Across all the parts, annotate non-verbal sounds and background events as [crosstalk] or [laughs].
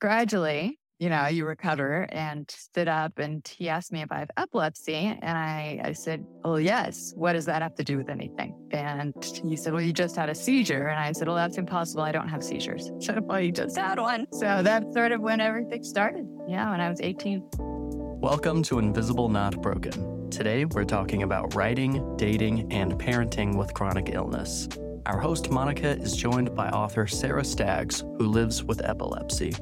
gradually, you know, you recover and stood up and he asked me if I have epilepsy. And I, I said, Oh, yes. What does that have to do with anything? And he said, Well, you just had a seizure. And I said, Well, that's impossible. I don't have seizures. [laughs] So, well, you just had one. So that's sort of when everything started. Yeah, when I was 18. Welcome to Invisible Not Broken. Today, we're talking about writing, dating, and parenting with chronic illness. Our host, Monica, is joined by author Sara Staggs, who lives with epilepsy.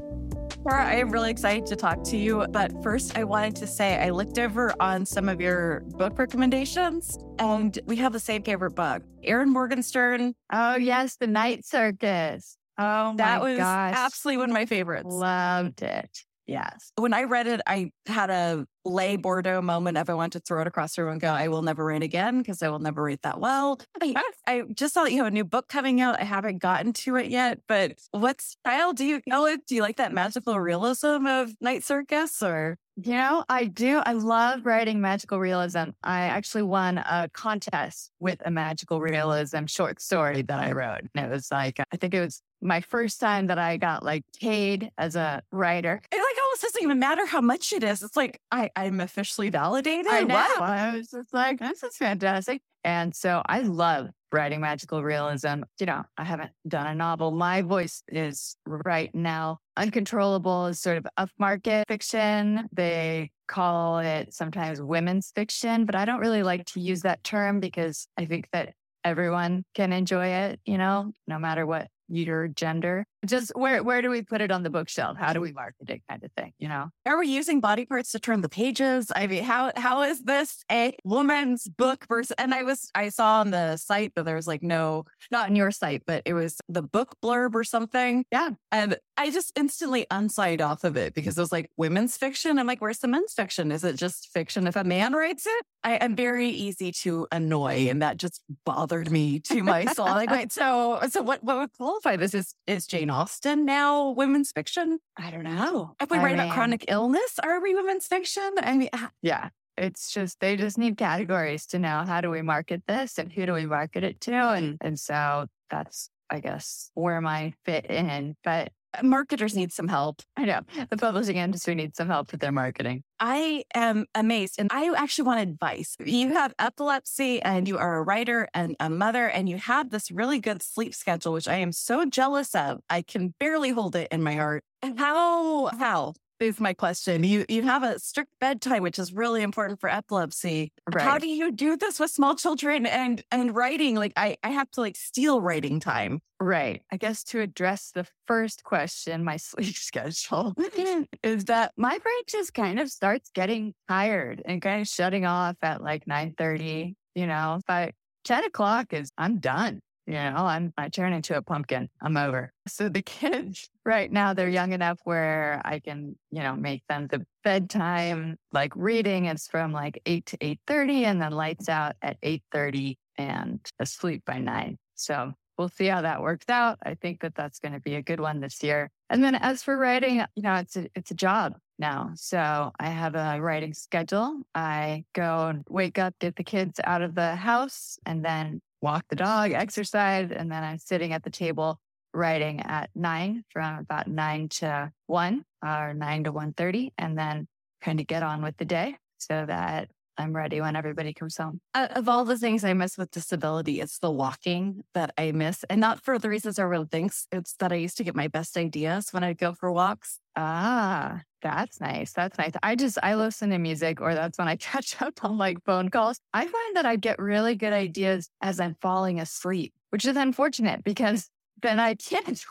Sara, I am really excited to talk to you. But first, I wanted to say I looked over on some of your book recommendations, and we have the same favorite book Erin Morgenstern. Oh, yes, The Night Circus. Oh, that was gosh. absolutely one of my favorites. Loved it. Yes. When I read it, I had a lay Bordeaux moment of I want to throw it across the room and go, I will never write again because I will never write that well. [laughs] I, I just saw that you have a new book coming out. I haven't gotten to it yet, but what style do you know it? Do you like that magical realism of Night Circus or? You know, I do. I love writing magical realism. I actually won a contest with a magical realism short story that I wrote. And it was like, I think it was my first time that I got like paid as a writer. It like almost doesn't even matter how much it is. It's like I, I'm officially validated. I know. Wow. I was just like, this is fantastic. And so I love writing magical realism. You know, I haven't done a novel. My voice is right now uncontrollable is sort of upmarket fiction. They call it sometimes women's fiction, but I don't really like to use that term because I think that everyone can enjoy it, you know, no matter what your gender. Just where where do we put it on the bookshelf? How do we market it kind of thing, you know? Are we using body parts to turn the pages? I mean, how how is this a woman's book versus and I was I saw on the site that there was like no not on your site, but it was the book blurb or something. Yeah. And I just instantly unsigned off of it because it was like women's fiction. I'm like, where's the men's fiction? Is it just fiction if a man writes it? I am very easy to annoy, and that just bothered me to my soul. like, wait, so so what what would qualify this? Is is Jane Austen now women's fiction? I don't know. If we I write mean- about chronic illness, are we women's fiction? I mean, ah, Yeah. It's just they just need categories to know how do we market this and who do we market it to. And and so that's I guess where my fit in. But marketers need some help. I know the publishing industry needs some help with their marketing. I am amazed. And I actually want advice. You have epilepsy and you are a writer and a mother, and you have this really good sleep schedule, which I am so jealous of. I can barely hold it in my heart. How, how? Is my question. You you have a strict bedtime, which is really important for epilepsy. How do you do this with small children and and writing? Like I I have to like steal writing time. Right. I guess to address the first question, my [laughs] sleep schedule mm-hmm. is that my brain just kind of starts getting tired and kind of shutting off at like 9 30, you know, by 10 o'clock is I'm done. You know, I'm I turn into a pumpkin. I'm over. So the [laughs] kids right now, they're young enough where I can, you know, make them the bedtime like reading. It's from like eight to eight thirty and then lights out at eight thirty and asleep by nine. So we'll see how that works out. I think that that's going to be a good one this year. And then as for writing, you know, it's a, it's a job now. So I have a writing schedule. I go and wake up, get the kids out of the house and then walk the dog, exercise. And then I'm sitting at the table writing at nine from about nine to one or nine to one thirty, and then kind of get on with the day so that I'm ready when everybody comes home. Uh, of all the things I miss with disability, it's the walking that I miss. And not for the reasons everyone thinks. It's that I used to get my best ideas when I'd go for walks. Ah, that's nice. That's nice. I just I listen to music or that's when I [laughs] catch up on like phone calls. I find that I get really good ideas as I'm falling asleep, which is unfortunate because then I [laughs] can't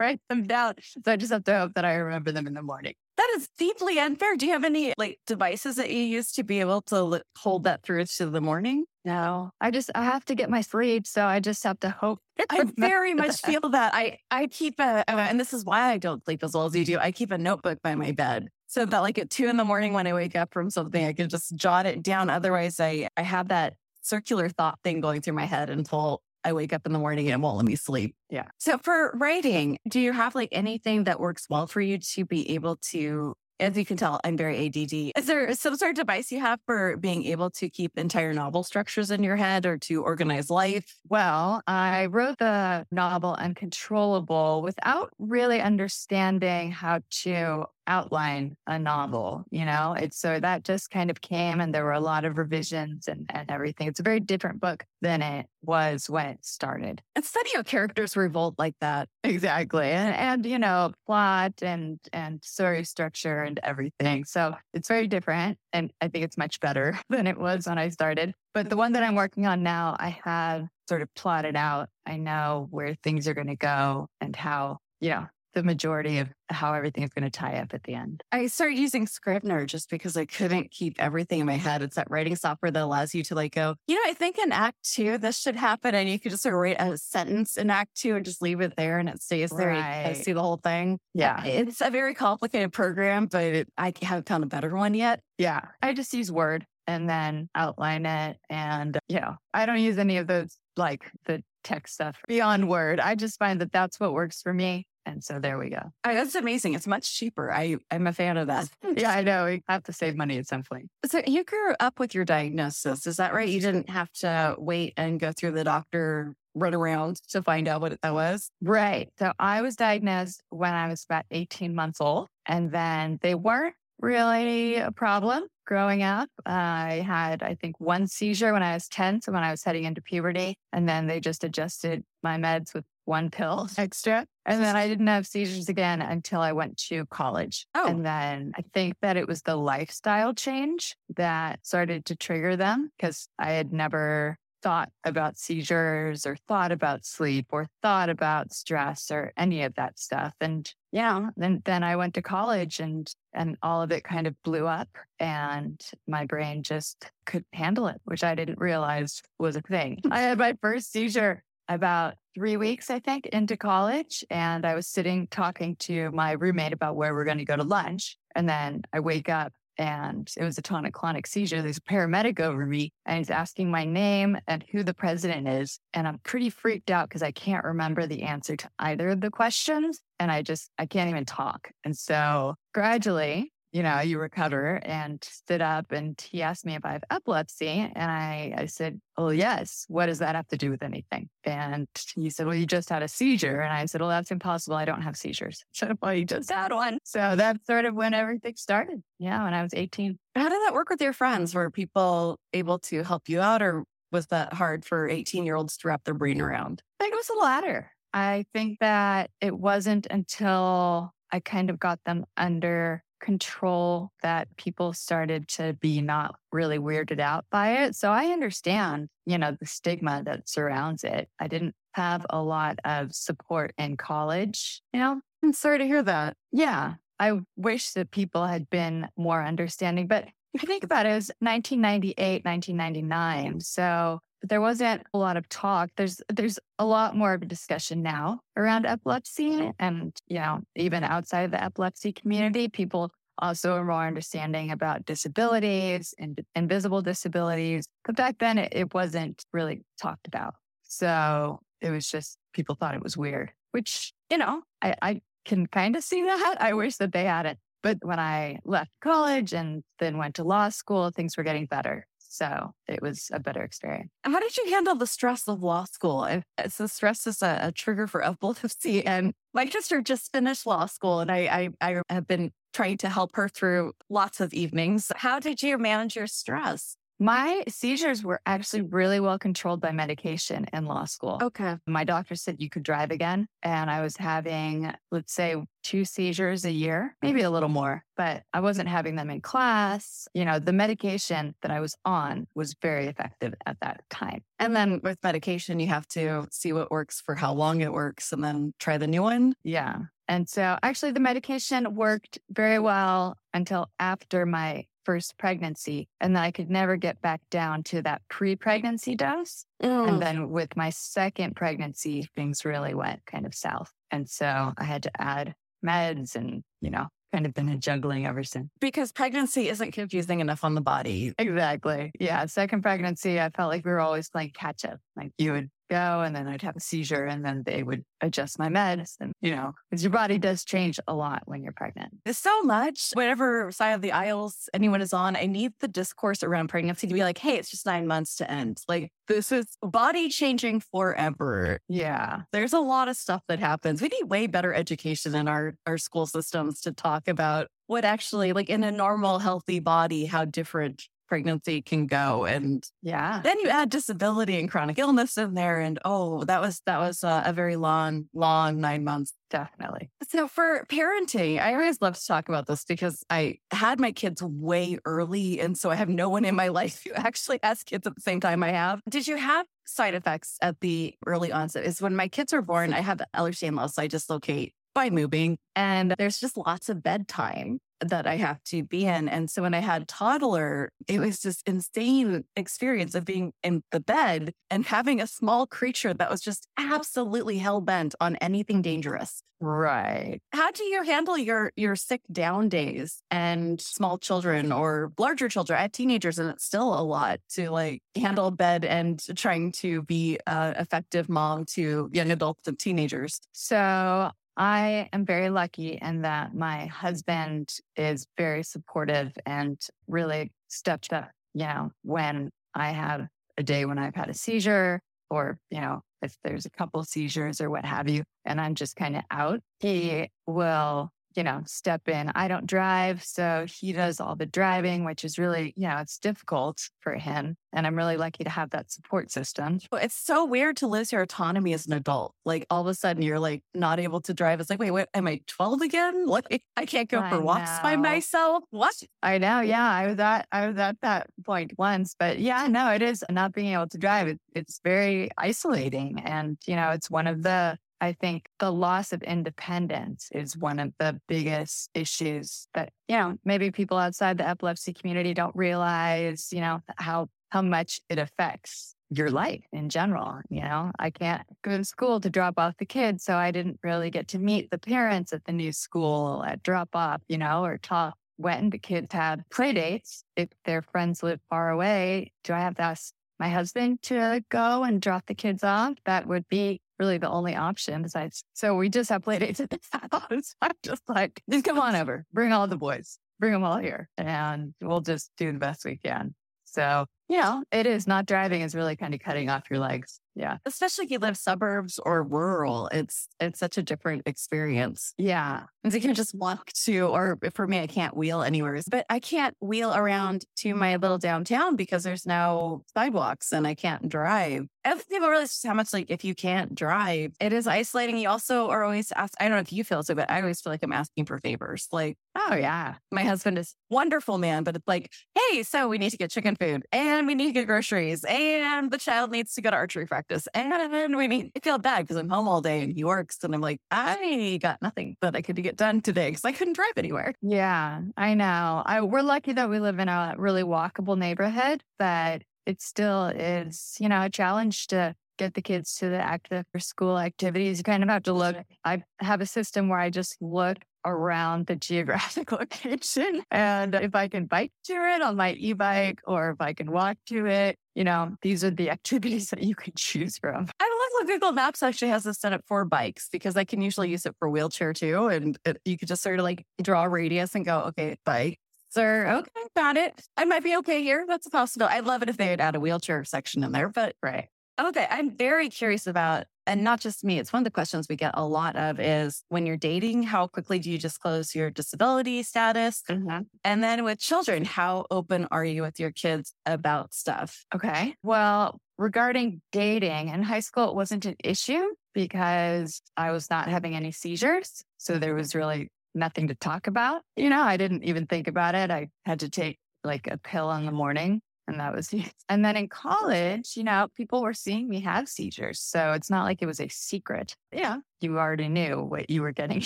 write them down. So I just have to hope that I remember them in the morning. That is deeply unfair. Do you have any like devices that you use to be able to hold that through to the morning? No, I just I have to get my sleep, so I just have to hope. I very [laughs] much feel that. I I keep a, and this is why I don't sleep as well as you do. I keep a notebook by my bed so that like at two in the morning when I wake up from something, I can just jot it down. Otherwise, I I have that circular thought thing going through my head until I wake up in the morning and it won't let me sleep. Yeah. So for writing, do you have like anything that works well for you to be able to As you can tell, I'm very ADD. Is there some sort of device you have for being able to keep entire novel structures in your head or to organize life? Well, I wrote the novel Uncontrollable without really understanding how to outline a mm-hmm. novel, you know? It's so that just kind of came and there were a lot of revisions and, and everything. It's a very different book than it was when it started. It's funny how characters revolt like that. Exactly. And, and you know, plot and, and story structure and everything. So it's very different. And I think it's much better [laughs] than it was when I started. But the one that I'm working on now, I have sort of plotted out. I know where things are going to go and how, you know, the majority of how everything is going to tie up at the end. I started using Scrivener just because I couldn't keep everything in my head. It's that writing software that allows you to like go, you know, I think in act two, this should happen. And you could just sort of write a sentence in act two and just leave it there and it stays there. Right. You see the whole thing. Yeah. It's a very complicated program, but it, I haven't found a better one yet. Yeah. I just use Word and then outline it. And, you know, I don't use any of those like the tech stuff beyond Word. I just find that that's what works for me. And so there we go. Oh, that's amazing. It's much cheaper. I, I'm a fan of that. [laughs] yeah, I know. We have to save money at some point. So you grew up with your diagnosis. Is that right? You didn't have to wait and go through the doctor run around to find out what that was? Right. So I was diagnosed when I was about 18 months old. And then they weren't really a problem growing up. I had, I think, one seizure when I was 10. So when I was heading into puberty, and then they just adjusted my meds with one pill [laughs] extra. And then [laughs] I didn't have seizures again until I went to college. Oh. And then I think that it was the lifestyle change that started to trigger them because I had never thought about seizures or thought about sleep or thought about stress or any of that stuff. And yeah, then then I went to college and and all of it kind of blew up and my brain just couldn't handle it, which I didn't realize was a thing. [laughs] I had my first seizure about three weeks, I think, into college. And I was sitting talking to my roommate about where we're going to go to lunch. And then I wake up and it was a tonic clonic seizure. There's a paramedic over me and he's asking my name and who the president is. And I'm pretty freaked out because I can't remember the answer to either of the questions. And I just, I can't even talk. And so gradually you know, you recover and stood up and he asked me if I have epilepsy. And I, I said, Oh, yes. What does that have to do with anything? And he said, Well, you just had a seizure. And I said, Well, that's impossible. I don't have seizures. [laughs] So, well, you just had one. So that's sort of when everything started. Yeah, when I was 18. How did that work with your friends? Were people able to help you out or was that hard for 18 year olds to wrap their brain around? I think it was the latter. I think that it wasn't until I kind of got them under control that people started to be not really weirded out by it. So I understand, you know, the stigma that surrounds it. I didn't have a lot of support in college, you know. I'm sorry to hear that. Yeah. I wish that people had been more understanding, but if you think about it, it was 1998, 1999. So there wasn't a lot of talk. There's there's a lot more of a discussion now around epilepsy, and you know even outside of the epilepsy community, people also are more understanding about disabilities and invisible disabilities. But back then, it, it wasn't really talked about. So it was just people thought it was weird, which you know I, I can kind of see that. I wish that they had it. But when I left college and then went to law school, things were getting better. So it was a better experience. How did you handle the stress of law school? Uh, so stress is a, a trigger for epilepsy. And my sister just finished law school and I, I, I have been trying to help her through lots of evenings. How did you manage your stress? My seizures were actually really well controlled by medication in law school. Okay. My doctor said you could drive again. And I was having, let's say, two seizures a year, maybe a little more, but I wasn't having them in class. You know, the medication that I was on was very effective at that time. And then with medication, you have to see what works for how long it works and then try the new one. Yeah. And so actually, the medication worked very well until after my first pregnancy. And that I could never get back down to that pre pregnancy dose. Mm. And then with my second pregnancy, things really went kind of south. And so I had to add meds and, you know, kind of been a juggling ever since. Because pregnancy isn't confusing enough on the body. Exactly. Yeah. Second pregnancy, I felt like we were always playing catch up. Like you would go and then I'd have a seizure and then they would adjust my meds. And, you know, because your body does change a lot when you're pregnant. There's so much. Whatever side of the aisles anyone is on, I need the discourse around pregnancy to be like, hey, it's just nine months to end. Like, this is body changing forever. Yeah. There's a lot of stuff that happens. We need way better education in our, our school systems to talk about what actually, like in a normal, healthy body, how different pregnancy can go. And Yeah. then you add disability and chronic illness in there. And oh, that was, that was uh, a very long, long nine months. Definitely. So for parenting, I always love to talk about this because I had my kids way early. And so I have no one in my [laughs] life who actually has kids at the same time I have. Did you have side effects at the early onset? Is when my kids were born, I have Ehlers-Danlos, I dislocate by moving. And there's just lots of bedtime that I have to be in. And so when I had toddler, it was this insane experience of being in the bed and having a small creature that was just absolutely hell bent on anything dangerous. Right. How do you handle your your sick down days and small children or larger children? I have teenagers and it's still a lot to like handle bed and trying to be an effective mom to young adults and teenagers. So I am very lucky in that my husband is very supportive and really stepped up, you know, when I have a day when I've had a seizure or, you know, if there's a couple seizures or what have you, and I'm just kind of out, he will, you know, step in. I don't drive. So he does all the driving, which is really, you know, it's difficult for him. And I'm really lucky to have that support system. It's so weird to lose your autonomy as an adult. Like all of a sudden you're like not able to drive. It's like, wait, wait, am I 12 again? [laughs] Like I can't go I for walks by myself. What? I know. Yeah. I was at, I was at that point once, but yeah, no, it is not being able to drive. It, it's very isolating. And, you know, it's one of the, I think the loss of independence is one of the biggest issues that, you know, maybe people outside the epilepsy community don't realize, you know, how, how much it affects your life in general. You know, I can't go to school to drop off the kids. So I didn't really get to meet the parents at the new school at drop off, you know, or talk when the kids have play dates. If their friends live far away, do I have to ask my husband to go and drop the kids off? That would be really the only option besides. So we just have play dates at the [laughs] house. I'm just like, just come on over, bring all the boys, bring them all here, and we'll just do the best we can. So, you know, it is not driving is really kind of cutting off your legs. Yeah. Especially if you live suburbs or rural. It's it's such a different experience. Yeah. And so you can just walk to, or for me, I can't wheel anywhere, but I can't wheel around to my little downtown because there's no sidewalks and I can't drive. I people realize just how much, like, if you can't drive, it is isolating. You also are always asked, I don't know if you feel so, but I always feel like I'm asking for favors. Like, Oh, yeah. my husband is wonderful man, but it's like, hey, so we need to get chicken food and we need to get groceries and the child needs to go to archery practice and we need, I feel bad because I'm home all day and he works and I'm like, I got nothing that I could get done today because I couldn't drive anywhere. Yeah, I know. I, we're lucky that we live in a really walkable neighborhood, but it still is, you know, a challenge to get the kids to the active or school activities. You kind of have to look. I have a system where I just look around the geographic [laughs] location. And if I can bike to it on my e bike or if I can walk to it, you know, these are the [laughs] activities that you can choose from. I love that Google Maps actually has this set up for bikes because I can usually use it for wheelchair too. And it, you could just sort of like draw a radius and go, okay, bike. Sir, okay, got it. I might be okay here. That's a possibility. I'd love it if they would add a wheelchair section in there, but Right. Oh, okay, I'm very curious about, and not just me, it's one of the questions we get a lot of is when you're dating, how quickly do you disclose your disability status? Mm-hmm. And then with children, how open are you with your kids about stuff? Okay. Well, regarding dating in high school, it wasn't an issue because I was not having any seizures. So there was really nothing to talk about. You know, I didn't even think about it. I had to take like a pill in the morning and that was it. And then in college, you know, people were seeing me have seizures. So it's not like it was a secret. Yeah. You already knew what you were getting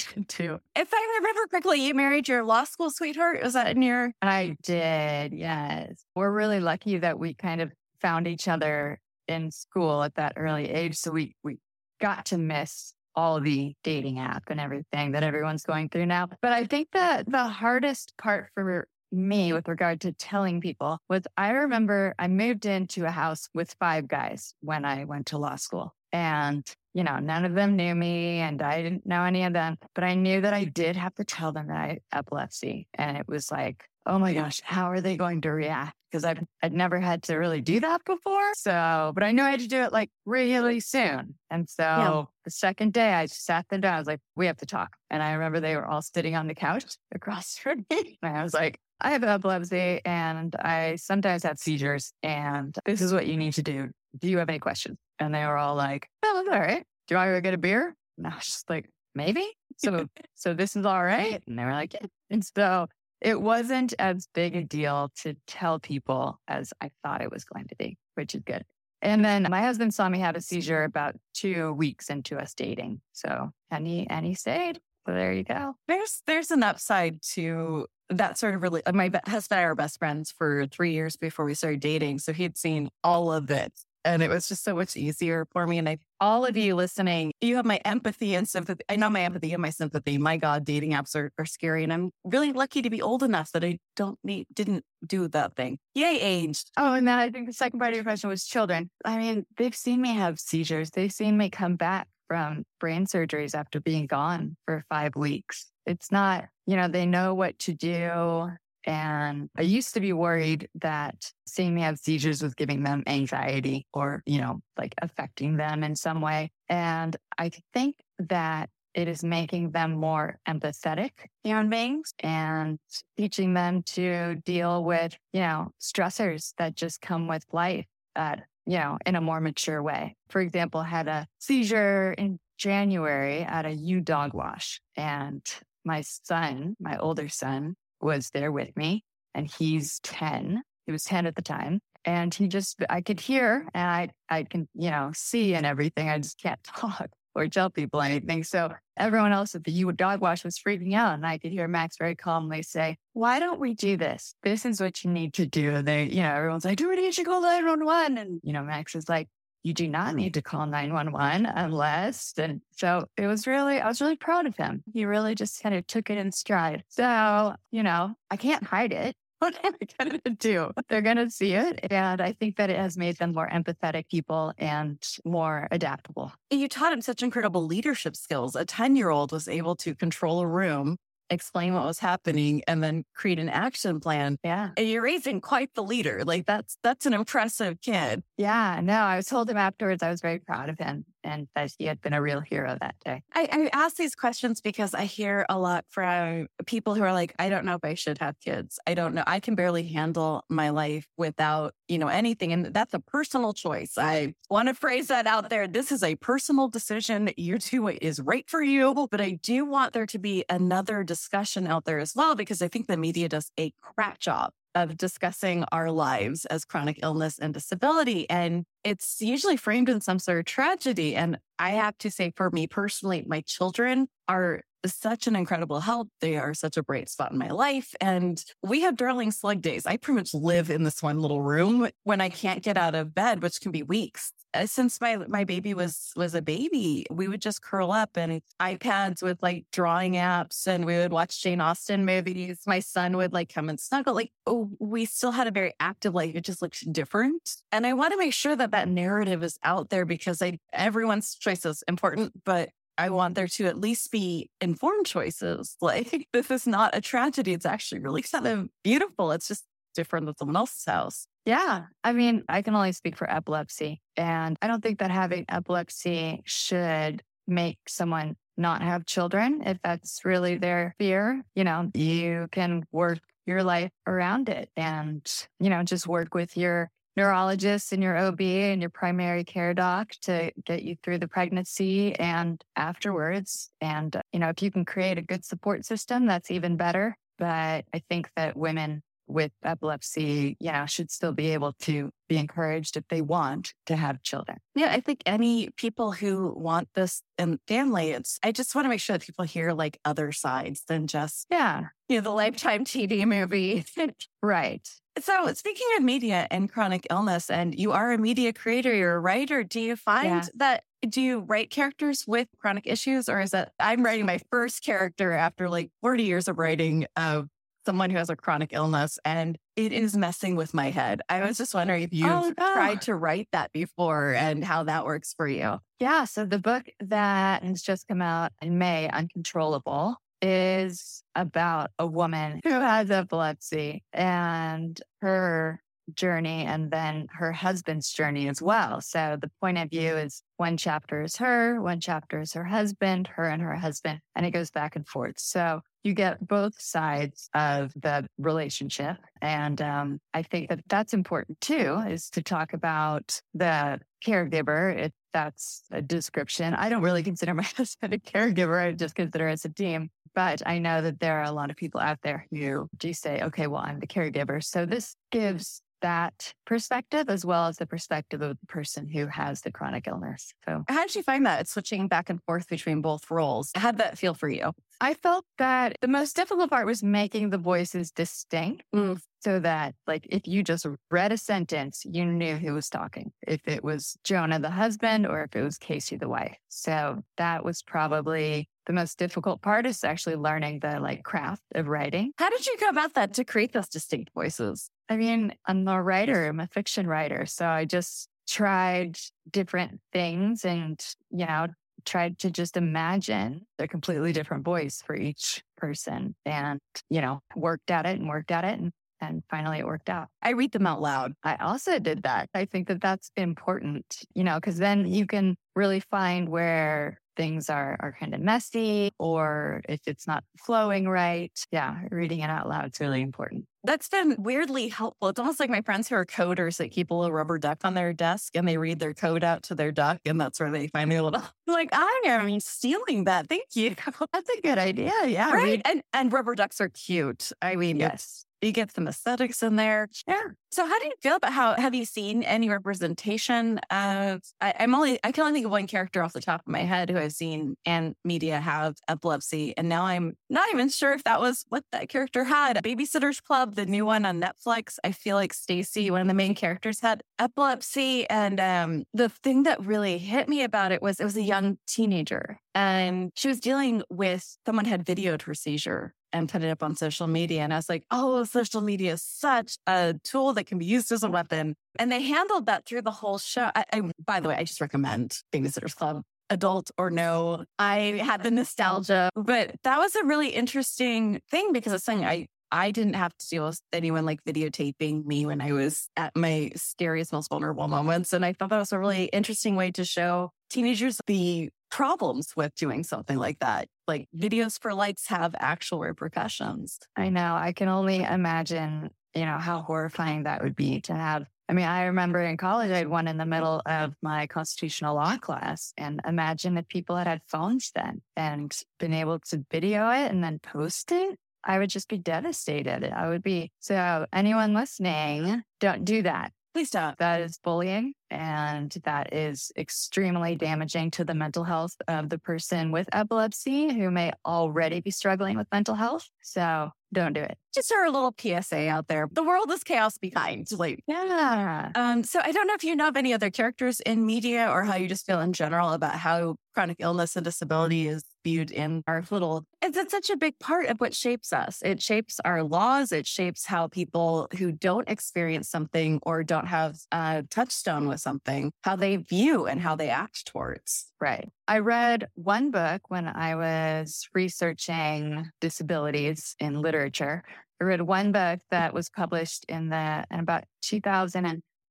[laughs] into. If I remember correctly, you married your law school sweetheart. Was that in your? I did. Yes. We're really lucky that we kind of found each other in school at that early age. So we, we got to miss all the dating app and everything that everyone's going through now. But I think that the hardest part for me with regard to telling people was I remember I moved into a house with five guys when I went to law school. And, you know, none of them knew me and I didn't know any of them, but I knew that I did have to tell them that I had epilepsy. And it was like, oh my gosh, how are they going to react? Because I've I'd never had to really do that before. So, but I knew I had to do it like really soon. And so yeah. the second day I sat them down, I was like, we have to talk. And I remember they were all sitting on the couch [laughs] across from me. And I was like, I have epilepsy and I sometimes have seizures and this is what you need to do. Do you have any questions? And they were all like, oh, that's all right. Do you I go get a beer? And I was just like, maybe. So, [laughs] so this is all right. And they were like, yeah. And so it wasn't as big a deal to tell people as I thought it was going to be, which is good. And then my husband saw me have a seizure about two weeks into us dating. So, and he, and he stayed. So there you go. There's, there's an upside to that sort of really, my husband and I were best friends for three years before we started dating. So he'd seen all of it and it was just so much easier for me. And I, all of you listening, you have my empathy and sympathy. I know my empathy and my sympathy. My God, dating apps are, are scary. And I'm really lucky to be old enough that I don't need, didn't do that thing. Yay, aged. Oh, and then I think the second part of your question was children. I mean, they've seen me have seizures. They've seen me come back from brain surgeries after being gone for five weeks. It's not, you know, they know what to do. And I used to be worried that seeing me have seizures was giving them anxiety or, you know, like affecting them in some way. And I think that it is making them more empathetic human beings and teaching them to deal with, you know, stressors that just come with life at, you know, in a more mature way. For example, had a seizure in January at a U dog wash and my son, my older son, was there with me and he's 10. He was 10 at the time. And he just, I could hear and I, I can, you know, see and everything. I just can't [laughs] talk or tell people anything. So everyone else at the U dog wash was freaking out. And I could hear Max very calmly say, why don't we do this? This is what you need to do. And they, you know, everyone's like, do we need to call 911? And, you know, Max is like, you do not need to call 911 unless. And so it was really, I was really proud of him. He really just kind of took it in stride. So, you know, I can't hide it. What am I going to do? They're going to see it. And I think that it has made them more empathetic people and more adaptable. You taught him such incredible leadership skills. A 10 year old was able to control a room explain what was happening and then create an action plan. Yeah. And you're raising quite the leader. Like that's that's an impressive kid. Yeah. No, I was told him afterwards I was very proud of him and that he had been a real hero that day. I, I ask these questions because I hear a lot from people who are like, I don't know if I should have kids. I don't know. I can barely handle my life without, you know, anything. And that's a personal choice. I want to phrase that out there. This is a personal decision. You do what is right for you. But I do want there to be another discussion out there as well, because I think the media does a crap job of discussing our lives as chronic illness and disability. And it's usually framed in some sort of tragedy. And I have to say, for me personally, my children are such an incredible help. They are such a bright spot in my life. And we have darling slug days. I pretty much live in this one little room when I can't get out of bed, which can be weeks. Uh, since my my baby was was a baby, we would just curl up and iPads with like drawing apps, and we would watch Jane Austen movies. My son would like come and snuggle. Like, oh, we still had a very active life. It just looked different, and I want to make sure that that narrative is out there because I everyone's choice is important, but I want there to at least be informed choices. [laughs] Like this is not a tragedy. It's actually really kind of beautiful. It's just different than someone else's house. Yeah. I mean, I can only speak for epilepsy. And I don't think that having epilepsy should make someone not have children if that's really their fear. You know, you can work your life around it and, you know, just work with your neurologist and your OB and your primary care doc to get you through the pregnancy and afterwards. And, uh, you know, if you can create a good support system, that's even better. But I think that women with epilepsy, yeah, should still be able to be encouraged if they want to have children. Yeah, I think any people who want this and family, it's I just want to make sure that people hear like other sides than just yeah, you know, the lifetime TV movie. [laughs] right. So speaking of media and chronic illness, and you are a media creator, you're a writer, do you find yeah. that do you write characters with chronic issues or is that I'm writing my first character after like 40 years of writing of someone who has a chronic illness and it is messing with my head. I was just wondering if you've Oh, no. tried to write that before and how that works for you. Yeah. So the book that has just come out in May, Uncontrollable, is about a woman who has epilepsy and her journey and then her husband's journey as well. So the point of view mm. is one chapter is her, one chapter is her husband, her and her husband, and it goes back and forth. So you get both sides of the relationship. And um, I think that that's important too, is to talk about the caregiver. If that's a description, I don't really consider [laughs] my husband a caregiver. I just consider us a team. But I know that there are a lot of people out there who do say, okay, well, I'm the caregiver. So this gives that perspective as well as the perspective of the person who has the chronic illness. So How did you find that switching back and forth between both roles? How did that feel for you? I felt that the most difficult part was making the voices distinct Mm. so that, like, if you just read a sentence, you knew who was talking, if it was Jonah, the husband, or if it was Casey, the wife. So that was probably the most difficult part is actually learning the like craft of writing. How did you go about that to create those distinct voices? I mean, I'm a writer, I'm a fiction writer. So I just tried different things and, you know, tried to just imagine a completely different voice for each person and, you know, worked at it and worked at it. And, and finally it worked out. I read them out loud. I also did that. I think that that's important, you know, because then you can really find where things are are kind of messy or if it's not flowing right. Yeah, reading it out loud is really important. That's been weirdly helpful. It's almost like my friends who are coders that keep a little rubber duck on their desk and they read their code out to their duck, and that's where they find their little [laughs] like, I am stealing that. Thank you. [laughs] That's a good idea. Yeah. right. read- And and rubber ducks are cute. I mean, yes. You get some aesthetics in there. Yeah. So how do you feel about how have you seen any representation of I, I'm only I can only think of one character off the top of my head who I've seen and media have epilepsy. And now I'm not even sure if that was what that character had. Baby-Sitters Club, the new one on Netflix. I feel like Stacey, one of the main characters, had epilepsy. And um, the thing that really hit me about it was it was a young teenager and she was dealing with someone had videoed her seizure and put it up on social media. And I was like, oh, social media is such a tool that can be used as a weapon. And they handled that through the whole show. I, I by the way, I just recommend Baby-Sitters Club. Adult or no, I had the nostalgia, but that was a really interesting thing because it's something I I didn't have to deal with anyone like videotaping me when I was at my scariest, most vulnerable moments. And I thought that was a really interesting way to show teenagers the problems with doing something like that. Like videos for likes have actual repercussions. I know. I can only imagine, you know, how horrifying that would be to have. I mean, I remember in college, I had one in the middle of my constitutional law class. And imagine if people had had phones then and been able to video it and then post it. I would just be devastated. I would be. So, anyone listening, don't do that. Please don't. That is bullying and that is extremely damaging to the mental health of the person with epilepsy who may already be struggling with mental health. So don't do it. Just our little PSA out there. The world is chaos. Be kind. Like, Yeah. um, so I don't know if you know of any other characters in media or how you just feel in general about how chronic illness and disability is viewed in our little. It's, it's such a big part of what shapes us. It shapes our laws. It shapes how people who don't experience something or don't have a touchstone with something, how they view and how they act towards. Right. I read one book when I was researching disabilities in literature. I read one book that was published in the in about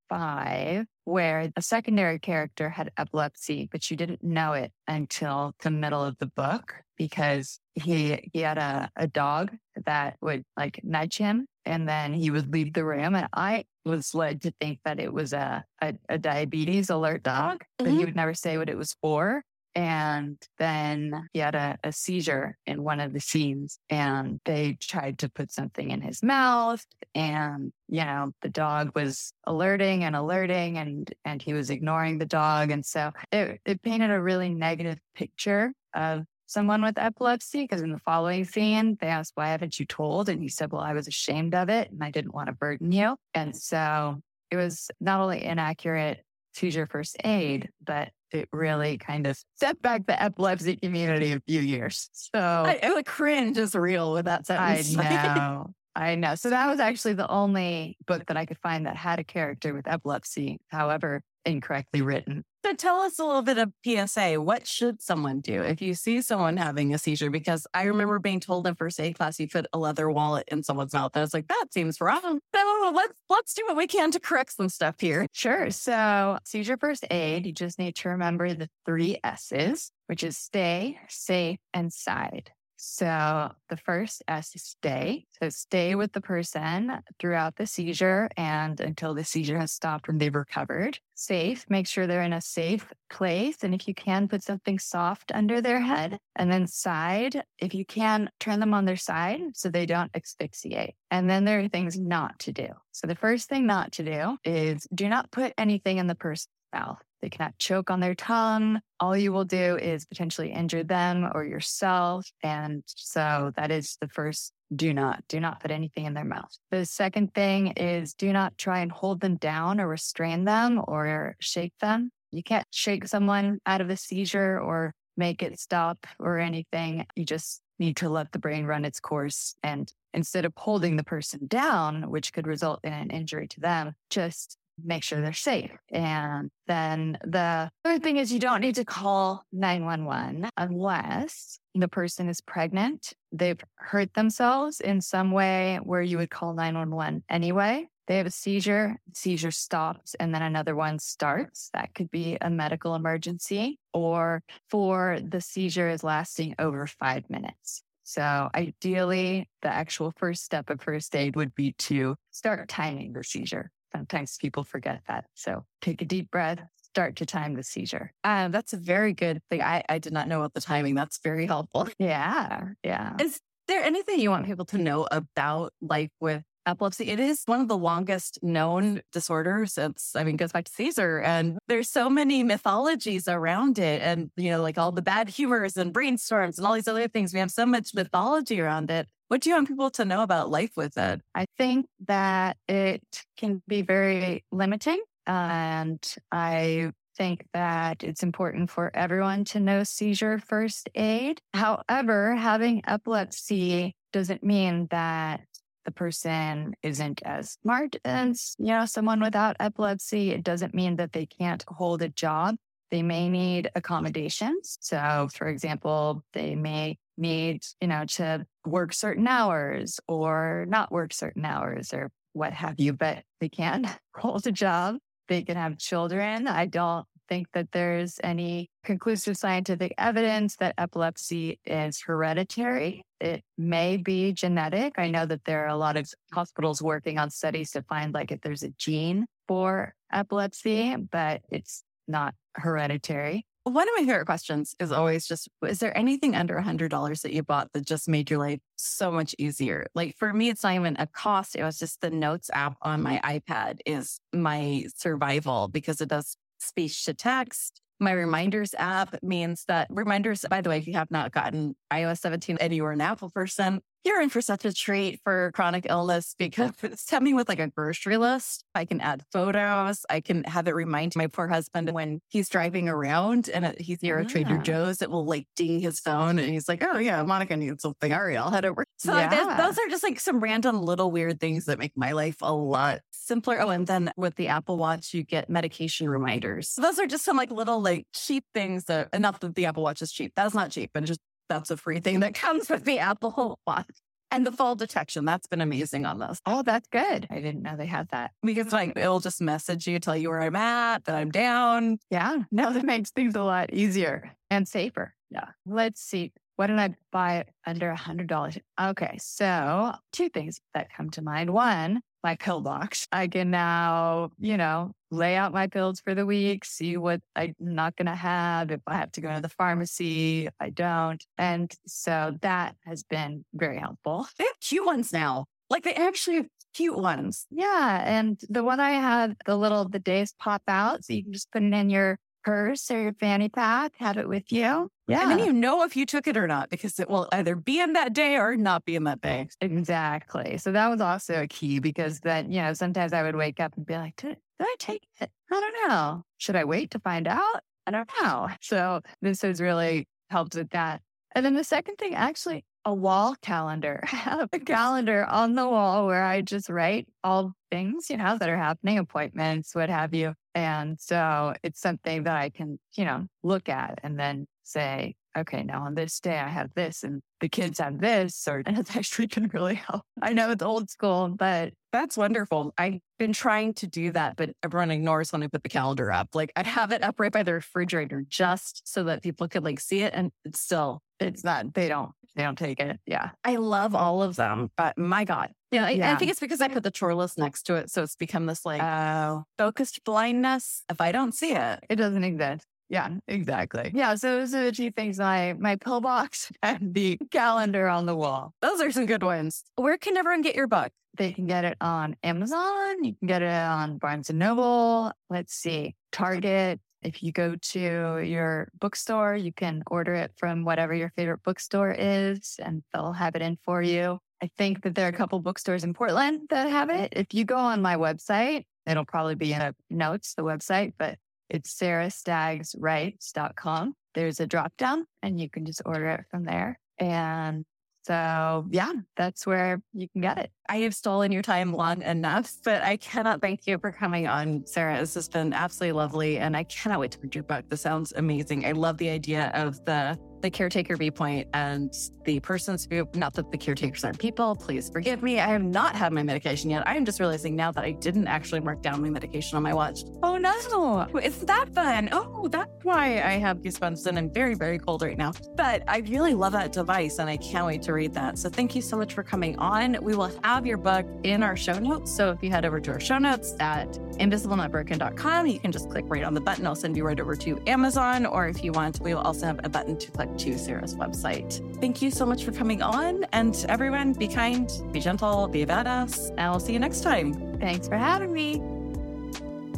2005 where a secondary character had epilepsy, but you didn't know it until the middle of the book because he he had a, a dog that would like nudge him and then he would leave the room and I was led to think that it was a, a, a diabetes alert dog, but he Mhm. would never say what it was for. And then he had a, a seizure in one of the scenes and they tried to put something in his mouth and, you know, the dog was alerting and alerting and, and he was ignoring the dog. And so it, it painted a really negative picture of someone with epilepsy because in the following scene, they asked, why haven't you told? And he said, well, I was ashamed of it and I didn't want to burden you. And so it was not only inaccurate seizure first aid, but it really kind of set back the epilepsy community a few years. So I, I, the cringe is real with that sentence. I [laughs] know. I know. So that was actually the only book that I could find that had a character with epilepsy, however incorrectly written. So tell us a little bit of PSA. What should someone do if you see someone having a seizure? Because I remember being told in first aid class you put a leather wallet in someone's mouth. I was like, that seems wrong. So let's let's do what we can to correct some stuff here. Sure. So seizure first aid, you just need to remember the three S's, which is stay, safe, and side. So the first S is stay. So stay with the person throughout the seizure and until the seizure has stopped and they've recovered. Safe, make sure they're in a safe place. And if you can, put something soft under their head. And then side, if you can, turn them on their side so they don't asphyxiate. And then there are things not to do. So the first thing not to do is do not put anything in the person's mouth. They cannot choke on their tongue. All you will do is potentially injure them or yourself. And so that is the first do not, do not put anything in their mouth. The second thing is do not try and hold them down or restrain them or shake them. You can't shake someone out of a seizure or make it stop or anything. You just need to let the brain run its course. And instead of holding the person down, which could result in an injury to them, just make sure they're safe. And then the third thing is you don't need to call 911 unless the person is pregnant, they've hurt themselves in some way where you would call 911 anyway. They have a seizure, seizure stops, and then another one starts. That could be a medical emergency, or for the seizure is lasting over five minutes. So ideally, the actual first step of first aid would be to start timing the seizure. Sometimes people forget that. So take a deep breath, start to time the seizure. Uh, that's a very good thing. I, I did not know about the timing. That's very helpful. Yeah. Yeah. Is there anything you want people to know about life with epilepsy? It is one of the longest known disorders. It's, I mean, goes back to Caesar and there's so many mythologies around it and, you know, like all the bad humors and brainstorms and all these other things. We have so much mythology around it. What do you want people to know about life with it? I think that it can be very limiting. And I think that it's important for everyone to know seizure first aid. However, having epilepsy doesn't mean that the person isn't as smart as, you know, someone without epilepsy. It doesn't mean that they can't hold a job. They may need accommodations. So, for example, they may need, you know, to work certain hours or not work certain hours or what have you, but they can [laughs] hold a job. They can have children. I don't think that there's any conclusive scientific evidence that epilepsy is hereditary. It may be genetic. I know that there are a lot of hospitals working on studies to find like if there's a gene for epilepsy, but it's not hereditary. One of my favorite questions is always just Is there anything under $100 that you bought that just made your life so much easier? Like for me, it's not even a cost. It was just the notes app on my iPad is my survival because it does speech to text. My reminders app means that reminders, by the way, if you have not gotten iOS 17 and you are an Apple person, you're in for such a treat for chronic illness because [laughs] it's coming with like a grocery list. I can add photos. I can have it remind my poor husband when he's driving around and uh, he's near a Trader ah. Joe's, it will like ding his phone and he's like, oh yeah, Monica needs something. All right, I'll head over. So yeah. like, those are just like some random little weird things that make my life a lot simpler. Oh, and then with the Apple Watch, you get medication reminders. Those are just some like little like cheap things that, enough that the Apple Watch is cheap. That's not cheap, but just that's a free thing that [laughs] comes with the Apple Watch. And the fall detection, that's been amazing on this. Oh, that's good. I didn't know they had that. Because like it'll just message you, tell you where I'm at, that I'm down. Yeah. No, that makes things a lot easier and safer. Yeah. Let's see. What did I buy under a hundred dollars? Okay. So two things that come to mind. One, my pill box. I can now, you know, lay out my pills for the week, see what I'm not going to have, if I have to go to the pharmacy, if I don't. And so that has been very helpful. They have cute ones now. Like they actually have cute ones. Yeah. And the one I had, the little, the days pop out. So you can just put it in your purse or your fanny pack, have it with you. Yeah. And then you know if you took it or not because it will either be in that day or not be in that day. Exactly. So that was also a key because then, you know, sometimes I would wake up and be like, did, did I take it? I don't know. Should I wait to find out? I don't know. So this has really helped with that. And then the second thing, actually, a wall calendar. [laughs] I have a calendar on the wall where I just write all things, you know, that are happening, appointments, what have you. And so it's something that I can, you know, look at and then say, okay, now on this day I have this and the kids have this, or [laughs] and it's actually can really help. I know it's old school, but that's wonderful. I've been trying to do that, but everyone ignores when I put the calendar up. Like I'd have it up right by the refrigerator just so that people could like see it. And it's still, it's not, they don't, they don't take it. Yeah. I love all of them, but my God. Yeah, I, Yeah. I think it's because I put the chore list next to it. So it's become this like Oh, focused blindness. If I don't see it, it doesn't exist. Yeah, exactly. Yeah. So those are the two things my my pillbox [laughs] and the calendar on the wall. those are some good ones. Where can everyone get your book? They can get it on Amazon. You can get it on Barnes and Noble. Let's see, Target. If you go to your bookstore, you can order it from whatever your favorite bookstore is, and they'll have it in for you. I think that there are a couple bookstores in Portland that have it. If you go on my website, it'll probably be in the notes, the website, but it's sarastaggswrites.com. There's a drop down and you can just order it from there. And so, yeah, that's where you can get it. I have stolen your time long enough, but I cannot thank you for coming on, Sara. This has been absolutely lovely. And I cannot wait to read your book. This sounds amazing. I love the idea of the the caretaker viewpoint and the person's view. Not that the caretakers aren't people. Please forgive me. I have not had my medication yet. I am just realizing now that I didn't actually mark down my medication on my watch. Oh, no. It's that fun. Oh, that's why I have goosebumps and I'm very, very cold right now. But I really love that device and I can't wait to read that. So thank you so much for coming on. We will have your book in our show notes. So if you head over to our show notes at invisiblenotbroken.com, you can just click right on the button. I'll send you right over to Amazon. Or if you want, we will also have a button to click to Sara's website. Thank you so much for coming on. And everyone, be kind, be gentle, be a badass. And I'll see you next time. Thanks for having me.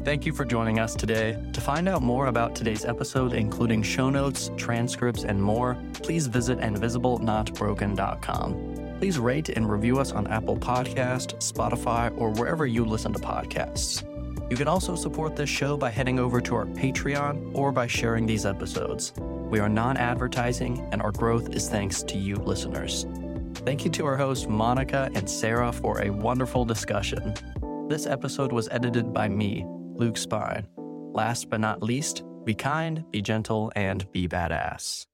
Thank you for joining us today. To find out more about today's episode, including show notes, transcripts, and more, please visit invisiblenotbroken.com. Please rate and review us on Apple Podcast, Spotify, or wherever you listen to podcasts. You can also support this show by heading over to our Patreon or by sharing these episodes. We are non advertising, and our growth is thanks to you listeners. Thank you to our hosts, Monica and Sara, for a wonderful discussion. This episode was edited by me, Luke Spine. Last but not least, be kind, be gentle, and be badass.